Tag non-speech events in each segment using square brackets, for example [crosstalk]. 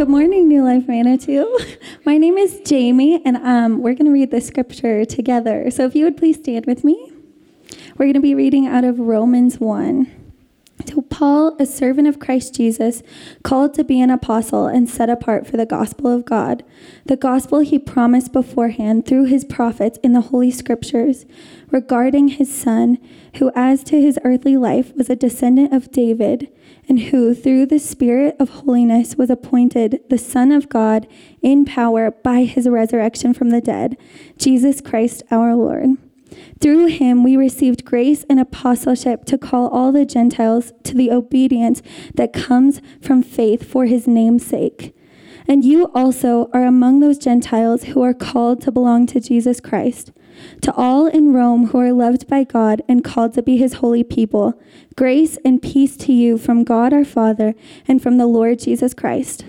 Good morning, New Life Manitou. [laughs] My name is Jamie, and um, we're going to read the scripture together. So if you would please stand with me. We're going to be reading out of Romans 1. To Paul, a servant of Christ Jesus, called to be an apostle and set apart for the gospel of God, the gospel he promised beforehand through his prophets in the Holy Scriptures regarding his son, who, as to his earthly life, was a descendant of David, and who, through the Spirit of holiness, was appointed the Son of God in power by his resurrection from the dead, Jesus Christ our Lord. Through him we received grace and apostleship to call all the Gentiles to the obedience that comes from faith for his name's sake. And you also are among those Gentiles who are called to belong to Jesus Christ. To all in Rome who are loved by God and called to be his holy people, grace and peace to you from God our Father and from the Lord Jesus Christ.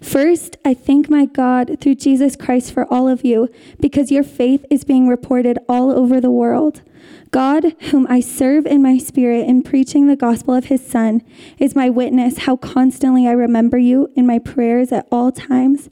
First, I thank my God through Jesus Christ for all of you, because your faith is being reported all over the world. God, whom I serve in my spirit in preaching the gospel of his Son, is my witness how constantly I remember you in my prayers at all times.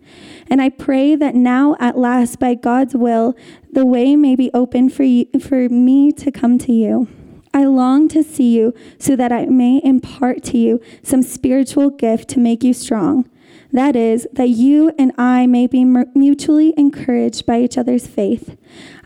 And I pray that now, at last, by God's will, the way may be open for, you, for me to come to you. I long to see you so that I may impart to you some spiritual gift to make you strong. That is, that you and I may be mutually encouraged by each other's faith.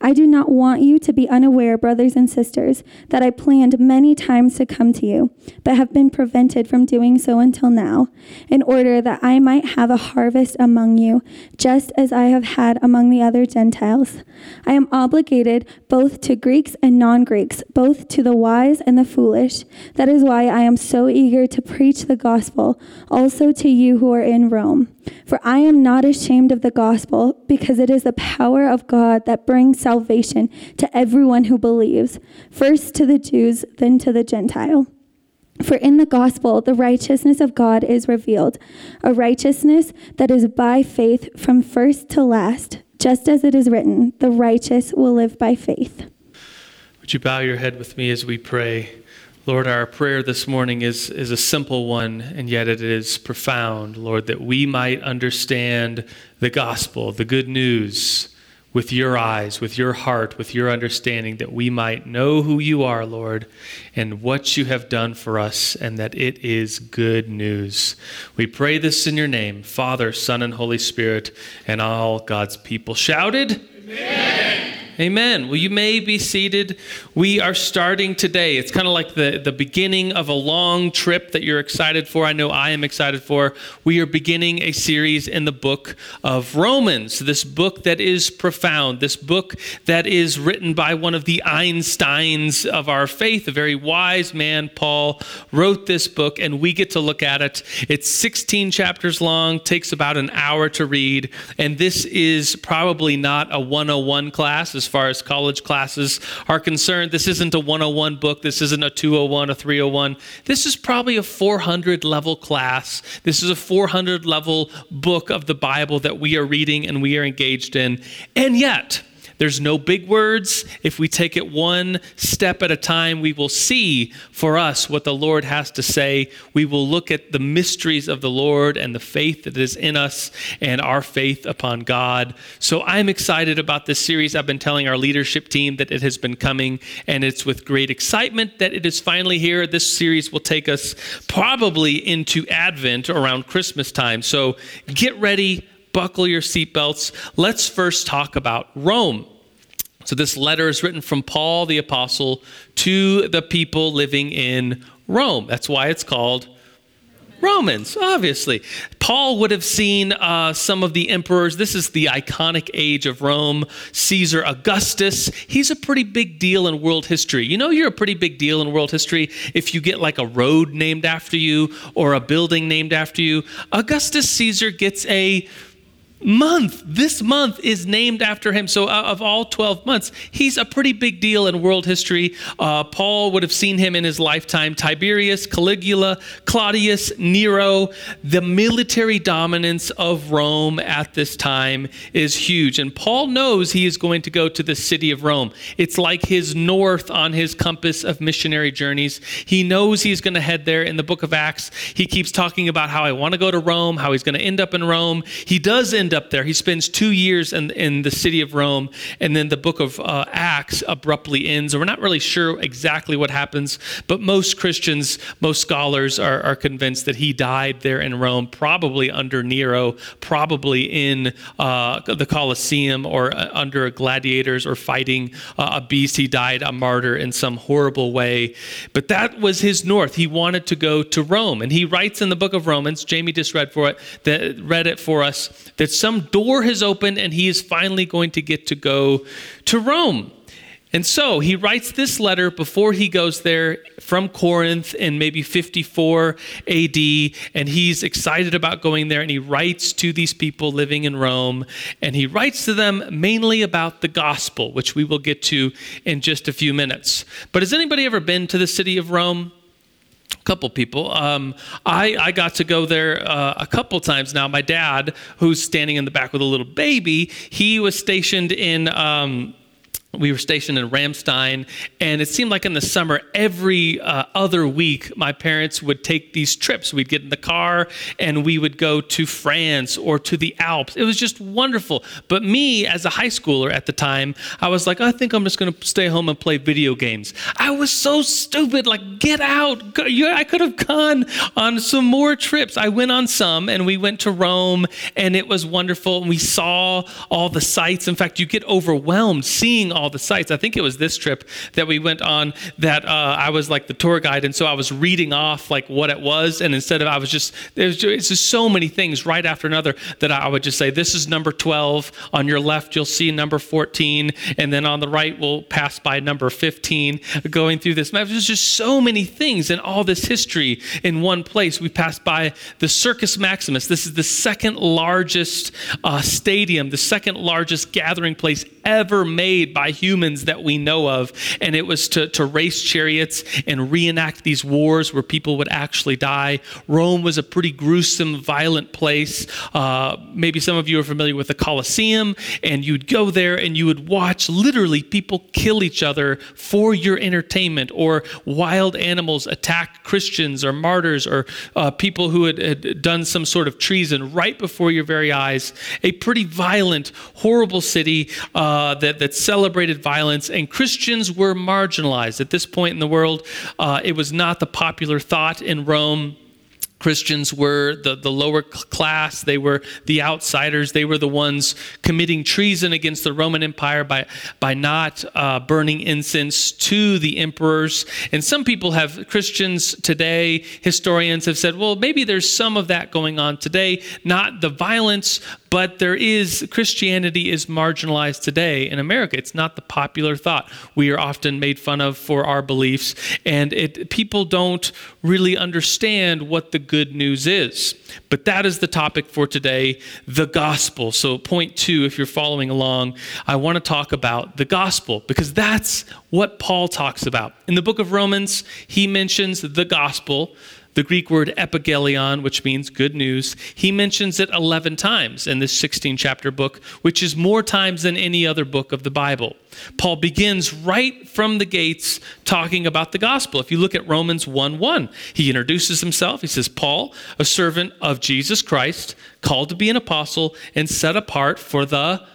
I do not want you to be unaware, brothers and sisters, that I planned many times to come to you, but have been prevented from doing so until now, in order that I might have a harvest among you, just as I have had among the other Gentiles. I am obligated both to Greeks and non Greeks, both to the wise and the foolish. That is why I am so eager to preach the gospel, also to you who are in Rome. For I am not ashamed of the gospel, because it is the power of God that brings salvation to everyone who believes, first to the Jews, then to the Gentile. For in the gospel, the righteousness of God is revealed, a righteousness that is by faith from first to last, just as it is written, the righteous will live by faith. Would you bow your head with me as we pray? Lord, our prayer this morning is, is a simple one, and yet it is profound, Lord, that we might understand the gospel, the good news, with your eyes, with your heart, with your understanding, that we might know who you are, Lord, and what you have done for us, and that it is good news. We pray this in your name, Father, Son, and Holy Spirit, and all God's people shouted. Amen. Amen. Well, you may be seated. We are starting today. It's kind of like the, the beginning of a long trip that you're excited for. I know I am excited for. We are beginning a series in the book of Romans, this book that is profound, this book that is written by one of the Einsteins of our faith, a very wise man, Paul, wrote this book, and we get to look at it. It's 16 chapters long, takes about an hour to read, and this is probably not a 101 class as far as college classes are concerned. This isn't a 101 book. This isn't a 201, a 301. This is probably a 400 level class. This is a 400 level book of the Bible that we are reading and we are engaged in. And yet, there's no big words. If we take it one step at a time, we will see for us what the Lord has to say. We will look at the mysteries of the Lord and the faith that is in us and our faith upon God. So I'm excited about this series. I've been telling our leadership team that it has been coming, and it's with great excitement that it is finally here. This series will take us probably into Advent around Christmas time. So get ready buckle your seatbelts. Let's first talk about Rome. So, this letter is written from Paul the Apostle to the people living in Rome. That's why it's called Romans, obviously. Paul would have seen uh, some of the emperors. This is the iconic age of Rome. Caesar Augustus. He's a pretty big deal in world history. You know, you're a pretty big deal in world history if you get like a road named after you or a building named after you. Augustus Caesar gets a month, this month is named after him. So, uh, of all 12 months, he's a pretty big deal in world history. Uh, Paul would have seen him in his lifetime. Tiberius, Caligula, Claudius, Nero. The military dominance of Rome at this time is huge. And Paul knows he is going to go to the city of Rome. It's like his north on his compass of missionary journeys. He knows he's going to head there. In the book of Acts, he keeps talking about how I want to go to Rome, how he's going to end up in Rome. He does end up there. He spends two years in, in the city of Rome, and then the book of uh, Acts abruptly ends. We're not really sure exactly what happens, but most Christians, most scholars are, are convinced that he died there in Rome, probably under Nero, probably in uh, the Colosseum or uh, under gladiators or fighting uh, a beast. He died a martyr in some horrible way. But that was his north. He wanted to go to Rome. And he writes in the book of Romans, Jamie just read for it, that read it for us, that some door has opened and he is finally going to get to go to Rome. And so he writes this letter before he goes there from Corinth in maybe 54 AD, and he's excited about going there. And he writes to these people living in Rome, and he writes to them mainly about the gospel, which we will get to in just a few minutes. But has anybody ever been to the city of Rome? Couple people. Um, I, I got to go there uh, a couple times now. My dad, who's standing in the back with a little baby, he was stationed in. Um, we were stationed in Ramstein, and it seemed like in the summer, every uh, other week, my parents would take these trips. We'd get in the car and we would go to France or to the Alps. It was just wonderful. But me, as a high schooler at the time, I was like, I think I'm just going to stay home and play video games. I was so stupid. Like, get out. I could have gone on some more trips. I went on some, and we went to Rome, and it was wonderful. And we saw all the sights. In fact, you get overwhelmed seeing all all the sites. I think it was this trip that we went on that uh, I was like the tour guide, and so I was reading off like what it was, and instead of I was just there's just, so many things right after another that I would just say this is number 12 on your left you'll see number 14 and then on the right we'll pass by number 15 going through this. Map there's just so many things and all this history in one place. We passed by the Circus Maximus. This is the second largest uh, stadium the second largest gathering place ever made by humans that we know of. And it was to, to race chariots and reenact these wars where people would actually die. Rome was a pretty gruesome, violent place. Uh, maybe some of you are familiar with the Colosseum, and you'd go there and you would watch literally people kill each other for your entertainment, or wild animals attack Christians or martyrs or uh, people who had, had done some sort of treason right before your very eyes. A pretty violent, horrible city uh, that, that celebrated celebrated violence, and Christians were marginalized. At this point in the world, uh, it was not the popular thought in Rome Christians were the, the lower class, they were the outsiders, they were the ones committing treason against the Roman Empire by, by not uh, burning incense to the emperors. And some people have, Christians today, historians have said, well, maybe there's some of that going on today, not the violence, but there is Christianity is marginalized today in America. It's not the popular thought. We are often made fun of for our beliefs, and it, people don't really understand what the good news is. But that is the topic for today the gospel. So, point two, if you're following along, I want to talk about the gospel because that's what Paul talks about. In the book of Romans, he mentions the gospel the Greek word euangelion, which means good news, he mentions it 11 times in this 16 chapter book, which is more times than any other book of the Bible. Paul begins right from the gates talking about the gospel. If you look at Romans 1 1, he introduces himself. He says, Paul, a servant of Jesus Christ, called to be an apostle and set apart for the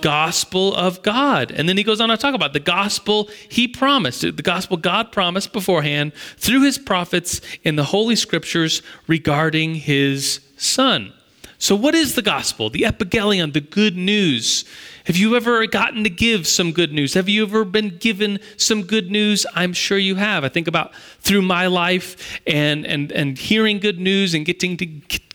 gospel of God. And then he goes on to talk about the gospel he promised, the gospel God promised beforehand through his prophets in the Holy Scriptures regarding his son. So, what is the gospel? The euangelion, the good news. Have you ever gotten to give some good news? Have you ever been given some good news? I'm sure you have. I think about through my life and and and hearing good news and getting to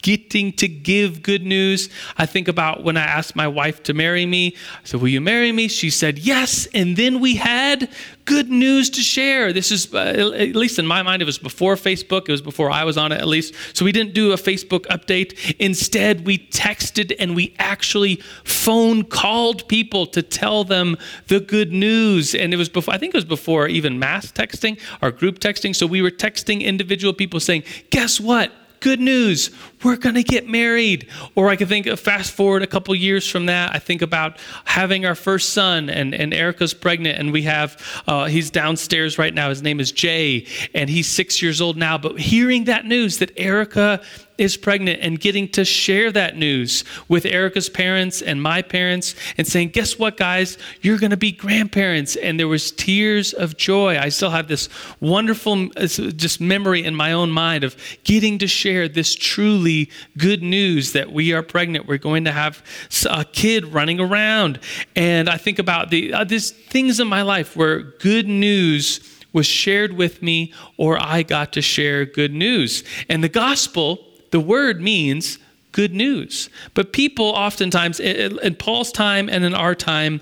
getting to give good news. I think about when I asked my wife to marry me. I said, Will you marry me? She said, Yes. And then we had good news to share. This is, uh, at least in my mind, it was before Facebook. It was before I was on it, at least. So we didn't do a Facebook update. Instead, we texted and we actually phone called people to tell them the good news. And it was before, I think it was before even mass texting or group texting. So we were texting individual people saying, Guess what? good news, we're going to get married. Or I could think, fast forward a couple years from that, I think about having our first son, and, and Erica's pregnant, and we have, uh, he's downstairs right now. His name is Jay, and he's six years old now. But hearing that news that Erica is pregnant and getting to share that news with Erica's parents and my parents and saying, Guess what, guys? You're going to be grandparents. And there was tears of joy. I still have this wonderful uh, just memory in my own mind of getting to share this truly good news that we are pregnant. We're going to have a kid running around. And I think about the uh, these things in my life where good news was shared with me or I got to share good news. And the gospel the word means good news. But people oftentimes, in Paul's time and in our time,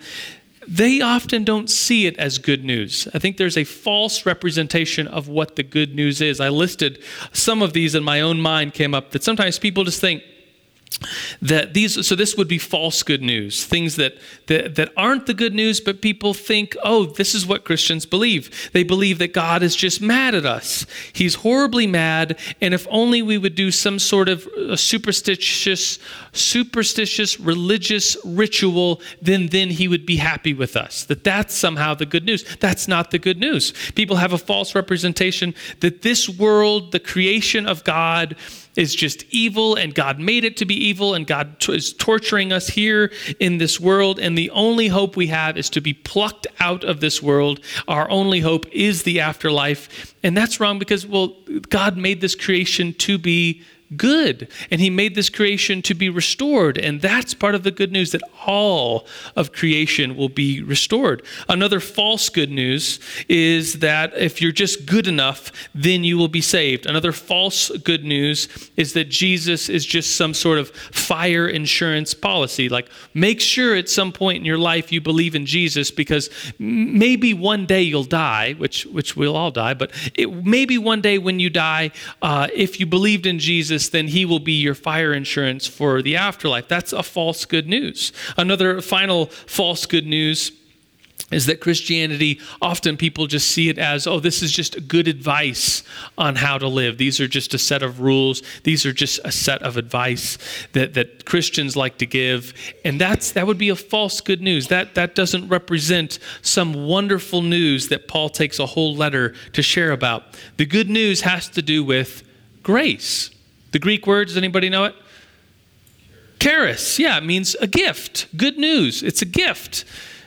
they often don't see it as good news. I think there's a false representation of what the good news is. I listed some of these in my own mind, came up that sometimes people just think, that these so this would be false good news things that, that that aren't the good news but people think oh this is what christians believe. They believe that god is just mad at us. He's horribly mad and if only we would do some sort of superstitious superstitious religious ritual then then he would be happy with us. That that's somehow the good news. That's not the good news. People have a false representation that this world the creation of god is just evil and God made it to be evil and God t- is torturing us here in this world. And the only hope we have is to be plucked out of this world. Our only hope is the afterlife. And that's wrong because, well, God made this creation to be good. And he made this creation to be restored. And that's part of the good news that all of creation will be restored. Another false good news is that if you're just good enough, then you will be saved. Another false good news is that Jesus is just some sort of fire insurance policy. Like, make sure at some point in your life you believe in Jesus because maybe one day you'll die, which, which we'll all die, but it, maybe one day when you die, uh, if you believed in Jesus, Jesus, then he will be your fire insurance for the afterlife. That's a false good news. Another final false good news is that Christianity, often people just see it as, oh, this is just good advice on how to live. These are just a set of rules. These are just a set of advice that, that Christians like to give. And that's that would be a false good news. That that doesn't represent some wonderful news that Paul takes a whole letter to share about. The good news has to do with grace. The Greek word, does anybody know it? Charis. Yeah, it means a gift. Good news. It's a gift.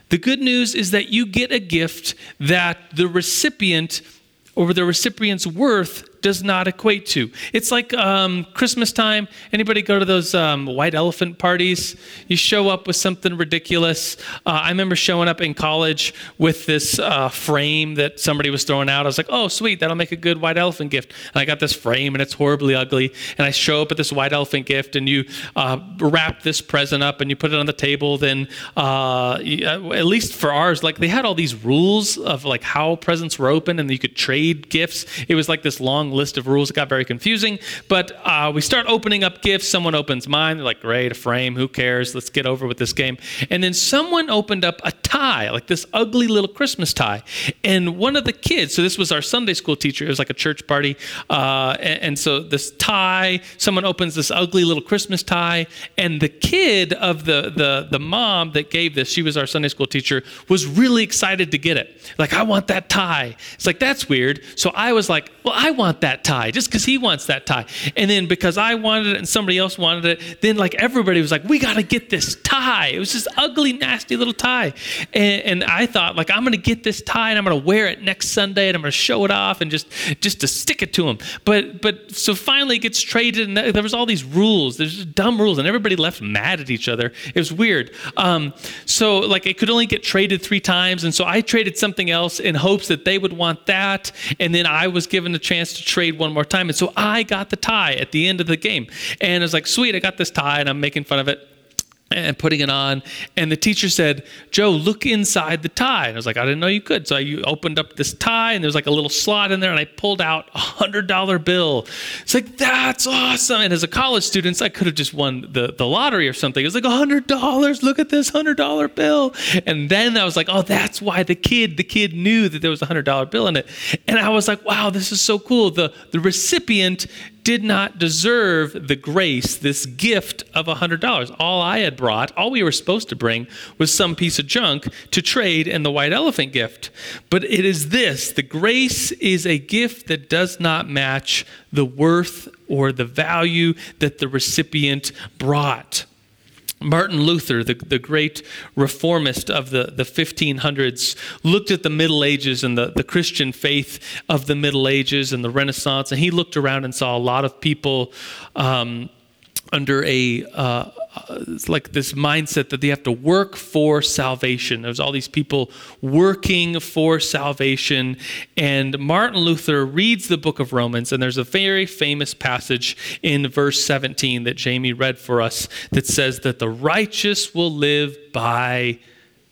The good news is that you get a gift that the recipient or the recipient's worth does not equate to. It's like um, Christmas time. Anybody go to those um, white elephant parties? You show up with something ridiculous. Uh, I remember showing up in college with this uh, frame that somebody was throwing out. I was like, oh, sweet, that'll make a good white elephant gift. And I got this frame and it's horribly ugly. And I show up at this white elephant gift and you uh, wrap this present up and you put it on the table. Then, uh, at least for ours, like they had all these rules of like how presents were open and you could trade gifts. It was like this long list of rules. It got very confusing. But uh, we start opening up gifts. Someone opens mine. They're like, great, a frame. Who cares? Let's get over with this game. And then someone opened up a tie, like this ugly little Christmas tie. And one of the kids, so this was our Sunday school teacher. It was like a church party. Uh, and, and so this tie, someone opens this ugly little Christmas tie. And the kid of the, the, the mom that gave this, she was our Sunday school teacher, was really excited to get it. Like, I want that tie. It's like, that's weird. So I was like, well, I want that tie just because he wants that tie. And then because I wanted it and somebody else wanted it, then like everybody was like, we got to get this tie. It was this ugly, nasty little tie. And, and I thought, like, I'm going to get this tie and I'm going to wear it next Sunday and I'm going to show it off and just just to stick it to him. But but so finally it gets traded and there was all these rules. There's dumb rules and everybody left mad at each other. It was weird. Um, so like it could only get traded three times. And so I traded something else in hopes that they would want that. And then I was given a chance to trade one more time. And so I got the tie at the end of the game. And I was like, sweet, I got this tie, and I'm making fun of it and putting it on. And the teacher said, Joe, look inside the tie. And I was like, I didn't know you could. So I opened up this tie and there's like a little slot in there and I pulled out a hundred dollar bill. It's like, that's awesome. And as a college student, I could have just won the, the lottery or something. It was like a hundred dollars. Look at this hundred dollar bill. And then I was like, oh, that's why the kid, the kid knew that there was a hundred dollar bill in it. And I was like, wow, this is so cool. The the recipient did not deserve the grace, this gift of $100. All I had brought, all we were supposed to bring, was some piece of junk to trade in the white elephant gift. But it is this the grace is a gift that does not match the worth or the value that the recipient brought. Martin Luther, the, the great reformist of the, the 1500s, looked at the Middle Ages and the, the Christian faith of the Middle Ages and the Renaissance, and he looked around and saw a lot of people um, under a uh, it's like this mindset that they have to work for salvation. There's all these people working for salvation. And Martin Luther reads the book of Romans, and there's a very famous passage in verse 17 that Jamie read for us that says that the righteous will live by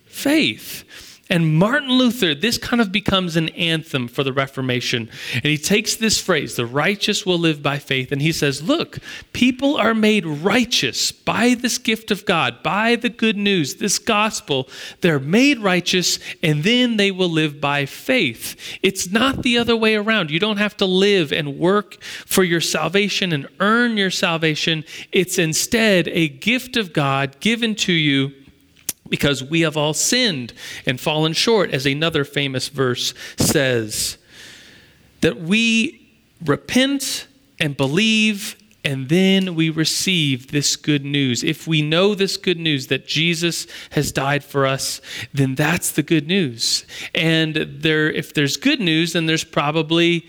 faith. And Martin Luther, this kind of becomes an anthem for the Reformation. And he takes this phrase, the righteous will live by faith, and he says, Look, people are made righteous by this gift of God, by the good news, this gospel. They're made righteous, and then they will live by faith. It's not the other way around. You don't have to live and work for your salvation and earn your salvation. It's instead a gift of God given to you because we have all sinned and fallen short, as another famous verse says. That we repent and believe and then we receive this good news. If we know this good news that Jesus has died for us, then that's the good news. And there, if there's good news, then there's probably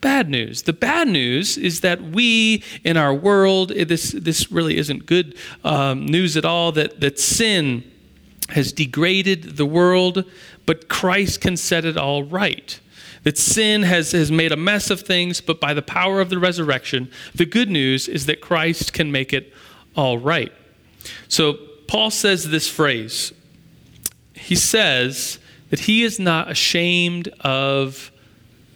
bad news. The bad news is that we in our world, this, this really isn't good um, news at all, that, that sin has degraded the world, but Christ can set it all right. That sin has, has made a mess of things, but by the power of the resurrection, the good news is that Christ can make it all right. So Paul says this phrase. He says that he is not ashamed of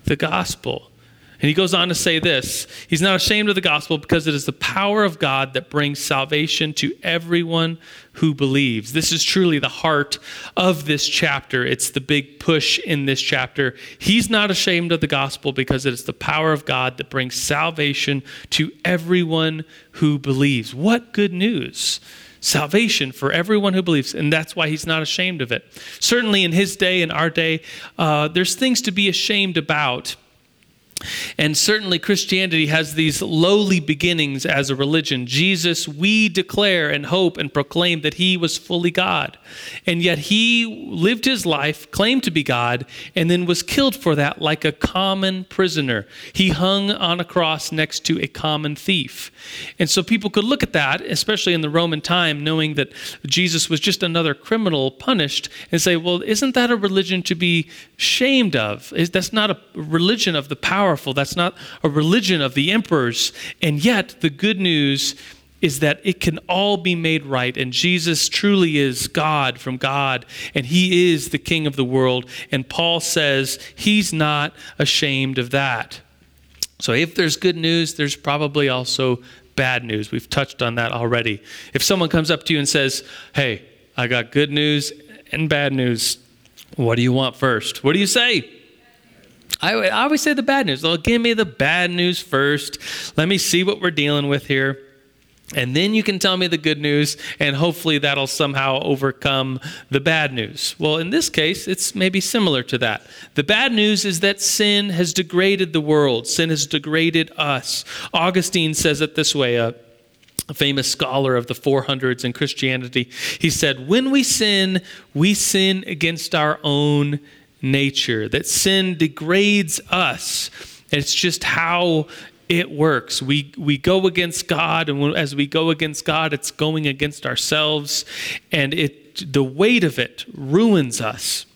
the gospel. And he goes on to say this He's not ashamed of the gospel because it is the power of God that brings salvation to everyone who believes. This is truly the heart of this chapter. It's the big push in this chapter. He's not ashamed of the gospel because it is the power of God that brings salvation to everyone who believes. What good news! salvation for everyone who believes, and that's why he's not ashamed of it. Certainly, in his day, in our day, uh, there's things to be ashamed about and certainly, Christianity has these lowly beginnings as a religion. Jesus, we declare and hope and proclaim that he was fully God. And yet, he lived his life, claimed to be God, and then was killed for that like a common prisoner. He hung on a cross next to a common thief. And so, people could look at that, especially in the Roman time, knowing that Jesus was just another criminal punished, and say, well, isn't that a religion to be shamed of? That's not a religion of the power powerful. That's not a religion of the emperors. And yet, the good news is that it can all be made right. And Jesus truly is God from God, and He is the King of the world. And Paul says He's not ashamed of that. So, if there's good news, there's probably also bad news. We've touched on that already. If someone comes up to you and says, Hey, I got good news and bad news, what do you want first? What do you say? I, I always say the bad news. Well, give me the bad news first. Let me see what we're dealing with here. And then you can tell me the good news, and hopefully that'll somehow overcome the bad news. Well, in this case, it's maybe similar to that. The bad news is that sin has degraded the world, sin has degraded us. Augustine says it this way a, a famous scholar of the 400s in Christianity. He said, When we sin, we sin against our own nature, that sin degrades us. It's just how it works. We, we go against God, and as we go against God, it's going against ourselves, and it, the weight of it ruins us.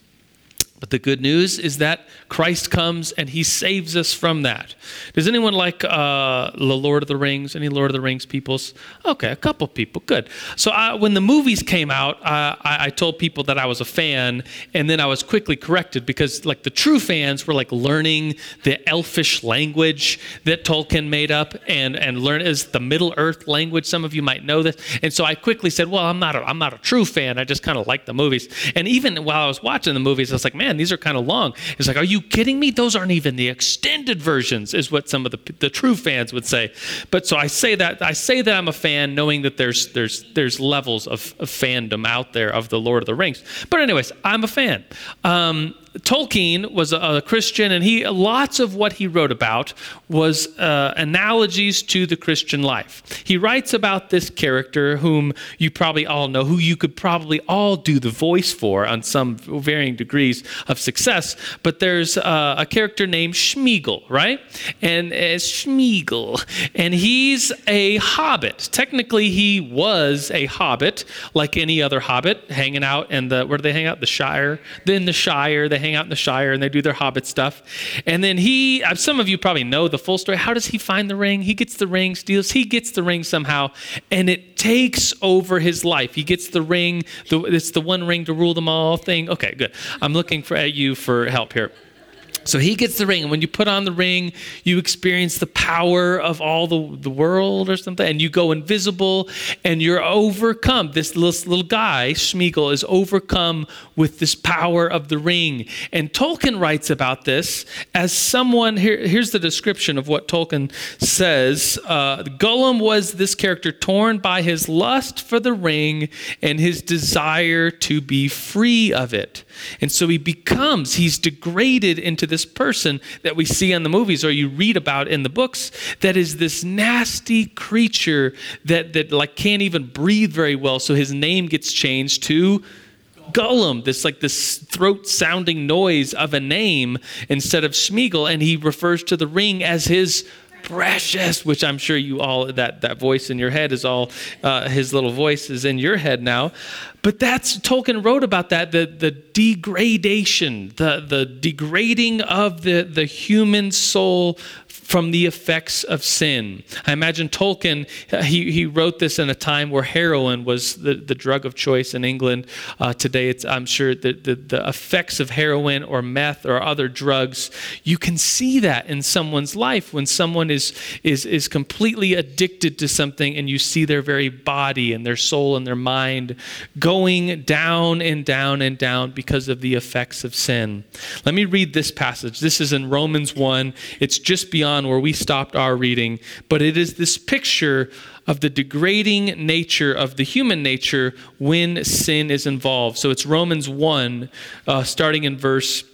But the good news is that Christ comes and he saves us from that. Does anyone like uh, the Lord of the Rings? Any Lord of the Rings peoples? Okay, a couple people. Good. So uh, when the movies came out, I, I, told people that I was a fan, and then I was quickly corrected because like the true fans were like learning the elfish language that Tolkien made up and and learn is the Middle Earth language. Some of you might know this, and so I quickly said, "Well, I'm not a, I'm not a true fan. I just kind of like the movies." And even while I was watching the movies, I was like, "Man." Man, these are kind of long. It's like, are you kidding me? Those aren't even the extended versions, is what some of the, the true fans would say. But so I say that I say that I'm a fan, knowing that there's there's there's levels of, of fandom out there of the Lord of the Rings. But anyways, I'm a fan. Um, Tolkien was a, a, Christian, and he lots of what he wrote about was uh, analogies to the Christian life. He writes about this character, whom you probably all know, who you could probably all do the voice for on some varying degrees of success. But there's uh, a character named Smeagol, right? And uh, Smeagol, and he's a hobbit. Technically, he was a hobbit, like any other hobbit, hanging out in the where do they hang out? The Shire. Then the Shire. They hang out in the Shire and they do their hobbit stuff. And then he, uh, some of you probably know the full story. How does he find the ring? He gets the ring, steals, he gets the ring somehow, and it takes over his life. He gets the ring, the, it's the one ring to rule them all thing. Okay, good. I'm looking for at you for help here. So he gets the ring, and when you put on the ring, you experience the power of all the, the world or something, and you go invisible and you're overcome. This little, little guy, Smeagol, is overcome with this power of the ring. And Tolkien writes about this as someone, here, here's the description of what Tolkien says uh, Gollum was this character torn by his lust for the ring and his desire to be free of it. And so he becomes, he's degraded into this person that we see in the movies or you read about in the books that is this nasty creature that, that like can't even breathe very well. So his name gets changed to Gollum, this like this throat sounding noise of a name instead of Smeagol, and he refers to the ring as his precious, which I'm sure you all that that voice in your head is all uh, his little voice is in your head now. But that's Tolkien wrote about that the the degradation, the the degrading of the the human soul from the effects of sin. I imagine Tolkien, he, he wrote this in a time where heroin was the, the drug of choice in England. Uh, today, it's, I'm sure the, the, the effects of heroin or meth or other drugs, you can see that in someone's life when someone is, is, is completely addicted to something and you see their very body and their soul and their mind going down and down and down because of the effects of sin. Let me read this passage. This is in Romans 1. It's just beyond where we stopped our reading, but it is this picture of the degrading nature of the human nature when sin is involved. So it's Romans 1, uh, starting in verse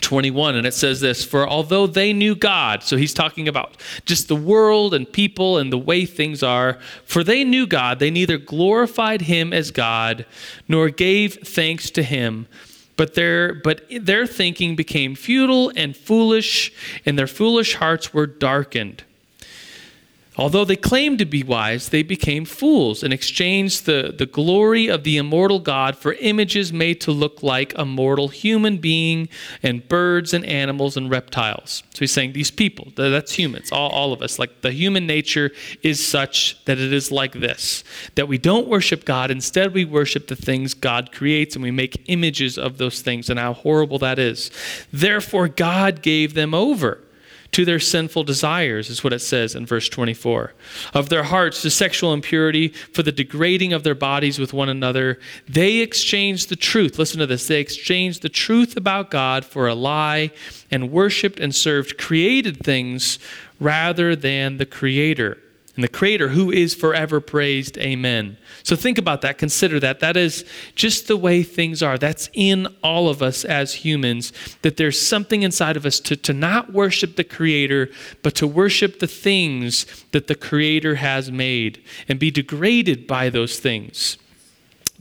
21 and it says this for although they knew God so he's talking about just the world and people and the way things are for they knew God they neither glorified him as God nor gave thanks to him but their, but their thinking became futile and foolish, and their foolish hearts were darkened. Although they claimed to be wise, they became fools and exchanged the, the glory of the immortal God for images made to look like a mortal human being and birds and animals and reptiles. So he's saying these people, that's humans, all, all of us, like the human nature is such that it is like this that we don't worship God. Instead, we worship the things God creates and we make images of those things and how horrible that is. Therefore, God gave them over to their sinful desires, is what it says in verse 24. Of their hearts to sexual impurity, for the degrading of their bodies with one another. They exchanged the truth. Listen to this. They exchanged the truth about God for a lie and worshiped and served created things rather than the Creator and the Creator who is forever praised. Amen. So think about that. Consider that. That is just the way things are. That's in all of us as humans, that there's something inside of us to, to not worship the Creator, but to worship the things that the Creator has made and be degraded by those things.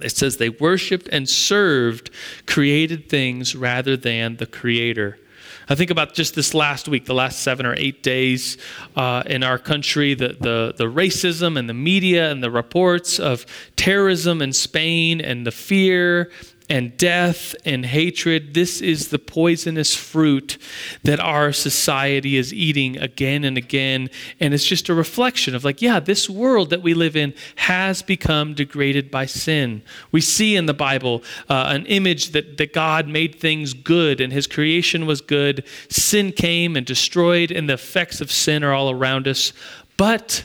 It says they worshiped and served created things rather than the Creator. I think about just this last week, the last seven or eight days uh, in our country, the, the, the racism and the media and the reports of terrorism in Spain and the fear and death and hatred. This is the poisonous fruit that our society is eating again and again. And it's just a reflection of, like, yeah, this world that we live in has become degraded by sin. We see in the Bible uh, an image that, that God made things good and his creation was good. Sin came and destroyed, and the effects of sin are all around us. But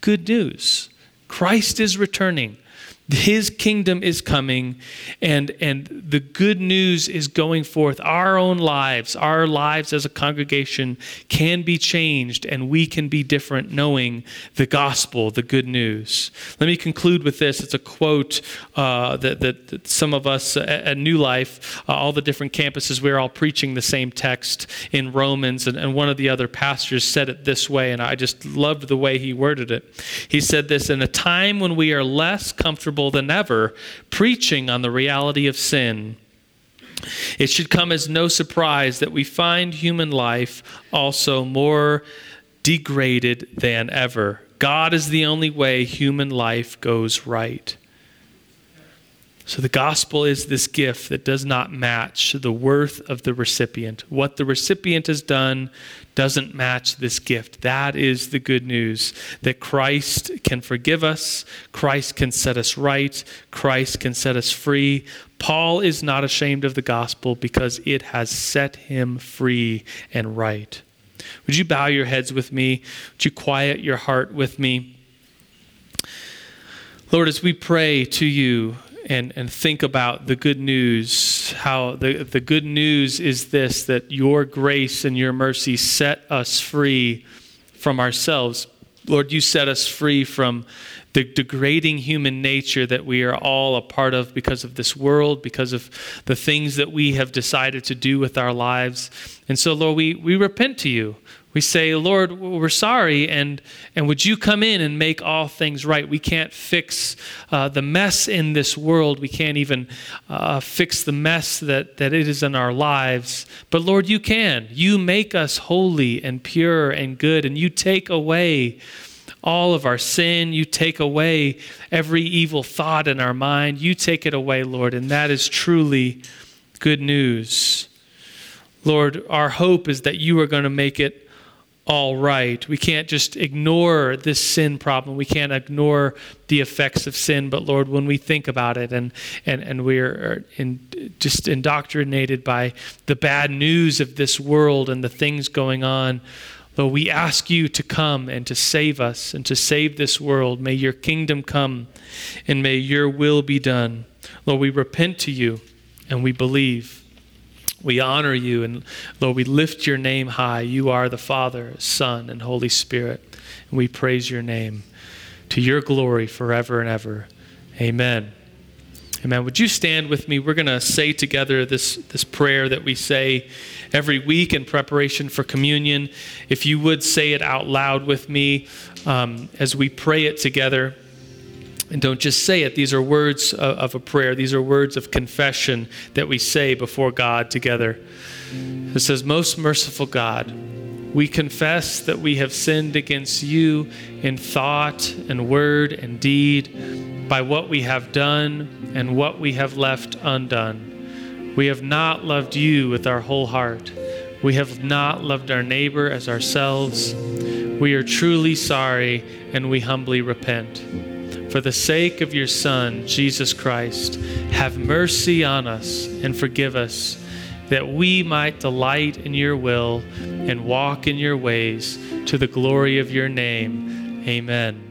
good news Christ is returning. His kingdom is coming, and, and the good news is going forth. Our own lives, our lives as a congregation can be changed, and we can be different knowing the gospel, the good news. Let me conclude with this. It's a quote uh, that, that, that, some of us at, at New Life, uh, all the different campuses, we're all preaching the same text in Romans, and, and one of the other pastors said it this way, and I just loved the way he worded it. He said this In a time when we are less comfortable than ever preaching on the reality of sin. It should come as no surprise that we find human life also more degraded than ever. God is the only way human life goes right. So the gospel is this gift that does not match the worth of the recipient. What the recipient has done doesn't match this gift. That is the good news that Christ can forgive us, Christ can set us right, Christ can set us free. Paul is not ashamed of the gospel because it has set him free and right. Would you bow your heads with me? Would you quiet your heart with me? Lord, as we pray to you, and, and think about the good news. How the, the good news is this that your grace and your mercy set us free from ourselves. Lord, you set us free from the degrading human nature that we are all a part of because of this world, because of the things that we have decided to do with our lives. And so, Lord, we, we repent to you. We say, Lord, we're sorry, and, and would you come in and make all things right? We can't fix uh, the mess in this world. We can't even uh, fix the mess that, that it is in our lives. But Lord, you can. You make us holy and pure and good, and you take away all of our sin. You take away every evil thought in our mind. You take it away, Lord, and that is truly good news. Lord, our hope is that you are going to make it all right. We can't just ignore this sin problem. We can't ignore the effects of sin. But Lord, when we think about it and, and, and we're in, just indoctrinated by the bad news of this world and the things going on, Lord, we ask you to come and to save us and to save this world. May your kingdom come and may your will be done. Lord, we repent to you and we believe. We honor you, and Lord, we lift your name high. You are the Father, Son, and Holy Spirit. And we praise your name to your glory forever and ever. Amen. Amen. Would you stand with me? We're going to say together this, this prayer that we say every week in preparation for communion. If you would say it out loud with me um, as we pray it together. And don't just say it. These are words of a prayer. These are words of confession that we say before God together. It says, Most merciful God, we confess that we have sinned against you in thought and word and deed, by what we have done and what we have left undone. We have not loved you with our whole heart. We have not loved our neighbor as ourselves. We are truly sorry and we humbly repent. For the sake of your Son, Jesus Christ, have mercy on us and forgive us, that we might delight in your will and walk in your ways to the glory of your name. Amen.